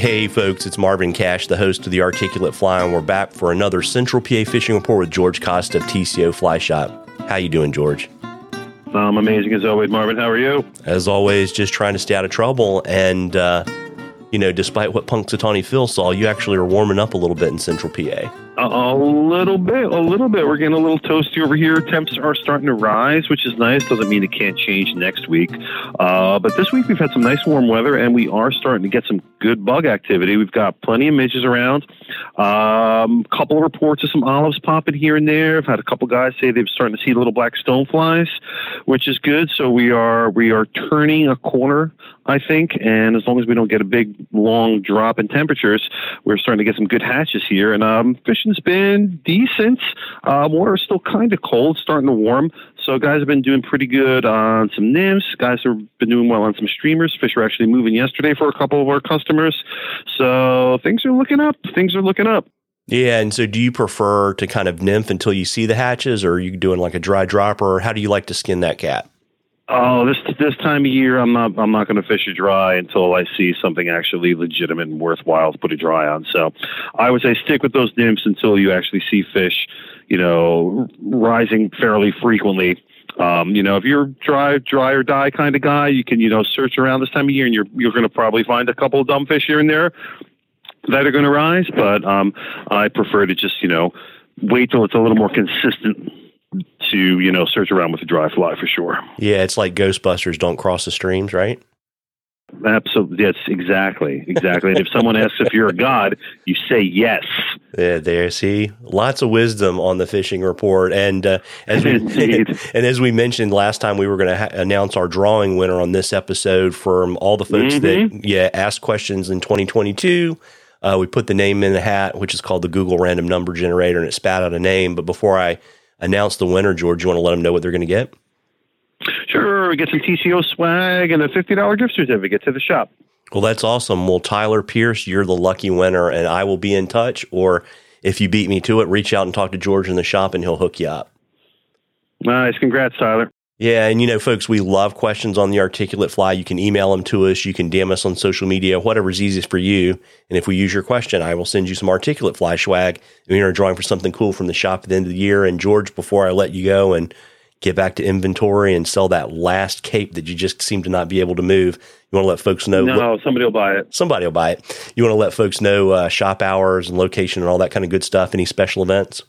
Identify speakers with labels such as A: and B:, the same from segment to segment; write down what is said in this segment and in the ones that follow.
A: Hey, folks, it's Marvin Cash, the host of the Articulate Fly, and we're back for another Central PA fishing report with George Costa of TCO Fly Shop. How you doing, George?
B: I'm amazing as always, Marvin. How are you?
A: As always, just trying to stay out of trouble. And, uh, you know, despite what Punxsutawney Phil saw, you actually are warming up a little bit in Central PA.
B: A, little bit, a little bit. We're getting a little toasty over here. Temps are starting to rise, which is nice. Doesn't mean it can't change next week. Uh, but this week we've had some nice warm weather, and we are starting to get some good bug activity. We've got plenty of midges around. A um, couple of reports of some olives popping here and there. I've had a couple guys say they've starting to see little black stoneflies, which is good. So we are we are turning a corner, I think. And as long as we don't get a big long drop in temperatures, we're starting to get some good hatches here. And um, fishing been decent. Uh, water's still kind of cold, starting to warm. So guys have been doing pretty good on some nymphs. Guys have been doing well on some streamers. Fish were actually moving yesterday for a couple of our customers. So things are looking up. Things are looking up.
A: Yeah, and so do you prefer to kind of nymph until you see the hatches, or are you doing like a dry dropper, or how do you like to skin that cat?
B: Oh, this this time of year, I'm not I'm not going to fish it dry until I see something actually legitimate and worthwhile to put it dry on. So, I would say stick with those nymphs until you actually see fish, you know, rising fairly frequently. Um, you know, if you're dry dry or die kind of guy, you can you know search around this time of year, and you're you're going to probably find a couple of dumb fish here and there that are going to rise. But um, I prefer to just you know wait till it's a little more consistent to you know search around with a dry fly for sure.
A: Yeah, it's like Ghostbusters don't cross the streams, right?
B: Absolutely, yes, exactly, exactly. and if someone asks if you're a god, you say yes.
A: Yeah, there. See, lots of wisdom on the fishing report, and uh, as we and as we mentioned last time, we were going to ha- announce our drawing winner on this episode from all the folks mm-hmm. that yeah asked questions in 2022. Uh, we put the name in the hat, which is called the Google Random Number Generator, and it spat out a name. But before I announce the winner, George, you want to let them know what they're going to get?
B: Sure. We get some TCO swag and a $50 gift certificate to the shop.
A: Well, that's awesome. Well, Tyler Pierce, you're the lucky winner, and I will be in touch. Or if you beat me to it, reach out and talk to George in the shop, and he'll hook you up.
B: Nice. Congrats, Tyler.
A: Yeah, and you know, folks, we love questions on the articulate fly. You can email them to us. You can DM us on social media, whatever's easiest for you. And if we use your question, I will send you some articulate fly swag. We are drawing for something cool from the shop at the end of the year. And George, before I let you go and get back to inventory and sell that last cape that you just seem to not be able to move, you want to let folks know?
B: No, what, somebody will buy it.
A: Somebody will buy it. You want to let folks know uh, shop hours and location and all that kind of good stuff. Any special events?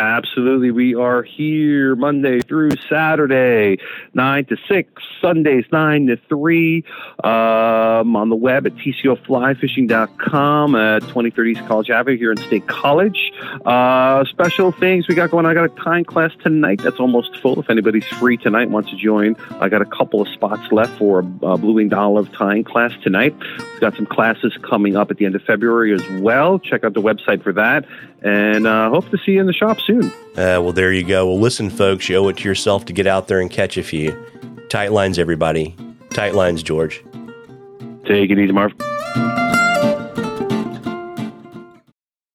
B: Absolutely. We are here Monday through Saturday, 9 to 6, Sundays, 9 to 3, um, on the web at tcoflyfishing.com at 2030 East College Avenue here in State College. Uh, special things we got going. I got a tying class tonight that's almost full. If anybody's free tonight, wants to join, I got a couple of spots left for a, a Blue Winged Olive tying class tonight. We've got some classes coming up at the end of February as well. Check out the website for that. And uh, hope to see you in the shop soon.
A: Uh, well, there you go. Well, listen, folks, you owe it to yourself to get out there and catch a few. Tight lines, everybody. Tight lines, George.
B: Take it easy, Marv.